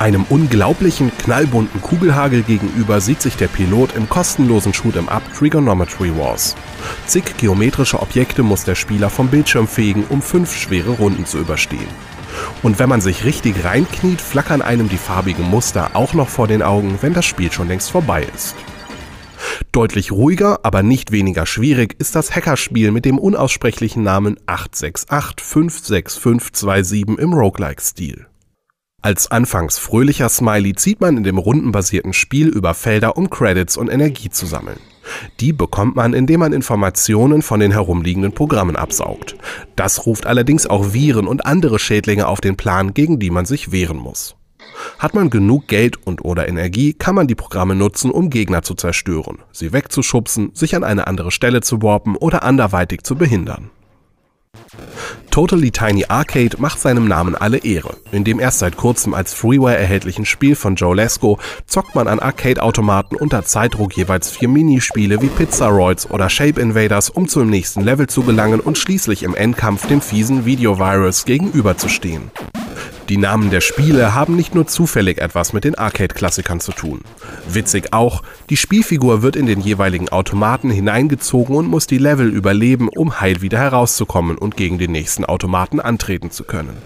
Einem unglaublichen, knallbunten Kugelhagel gegenüber sieht sich der Pilot im kostenlosen Shoot'em Up Trigonometry Wars. Zig geometrische Objekte muss der Spieler vom Bildschirm fegen, um fünf schwere Runden zu überstehen. Und wenn man sich richtig reinkniet, flackern einem die farbigen Muster auch noch vor den Augen, wenn das Spiel schon längst vorbei ist. Deutlich ruhiger, aber nicht weniger schwierig ist das Hackerspiel mit dem unaussprechlichen Namen 868-56527 im Roguelike-Stil. Als anfangs fröhlicher Smiley zieht man in dem rundenbasierten Spiel über Felder, um Credits und Energie zu sammeln. Die bekommt man, indem man Informationen von den herumliegenden Programmen absaugt. Das ruft allerdings auch Viren und andere Schädlinge auf den Plan, gegen die man sich wehren muss. Hat man genug Geld und oder Energie, kann man die Programme nutzen, um Gegner zu zerstören, sie wegzuschubsen, sich an eine andere Stelle zu warpen oder anderweitig zu behindern. Totally Tiny Arcade macht seinem Namen alle Ehre. In dem erst seit kurzem als Freeware erhältlichen Spiel von Joe Lesko zockt man an Arcade-Automaten unter Zeitdruck jeweils vier Minispiele wie Pizzaroids oder Shape Invaders, um zum nächsten Level zu gelangen und schließlich im Endkampf dem fiesen Videovirus gegenüberzustehen. Die Namen der Spiele haben nicht nur zufällig etwas mit den Arcade-Klassikern zu tun. Witzig auch, die Spielfigur wird in den jeweiligen Automaten hineingezogen und muss die Level überleben, um heil wieder herauszukommen und gegen den nächsten Automaten antreten zu können.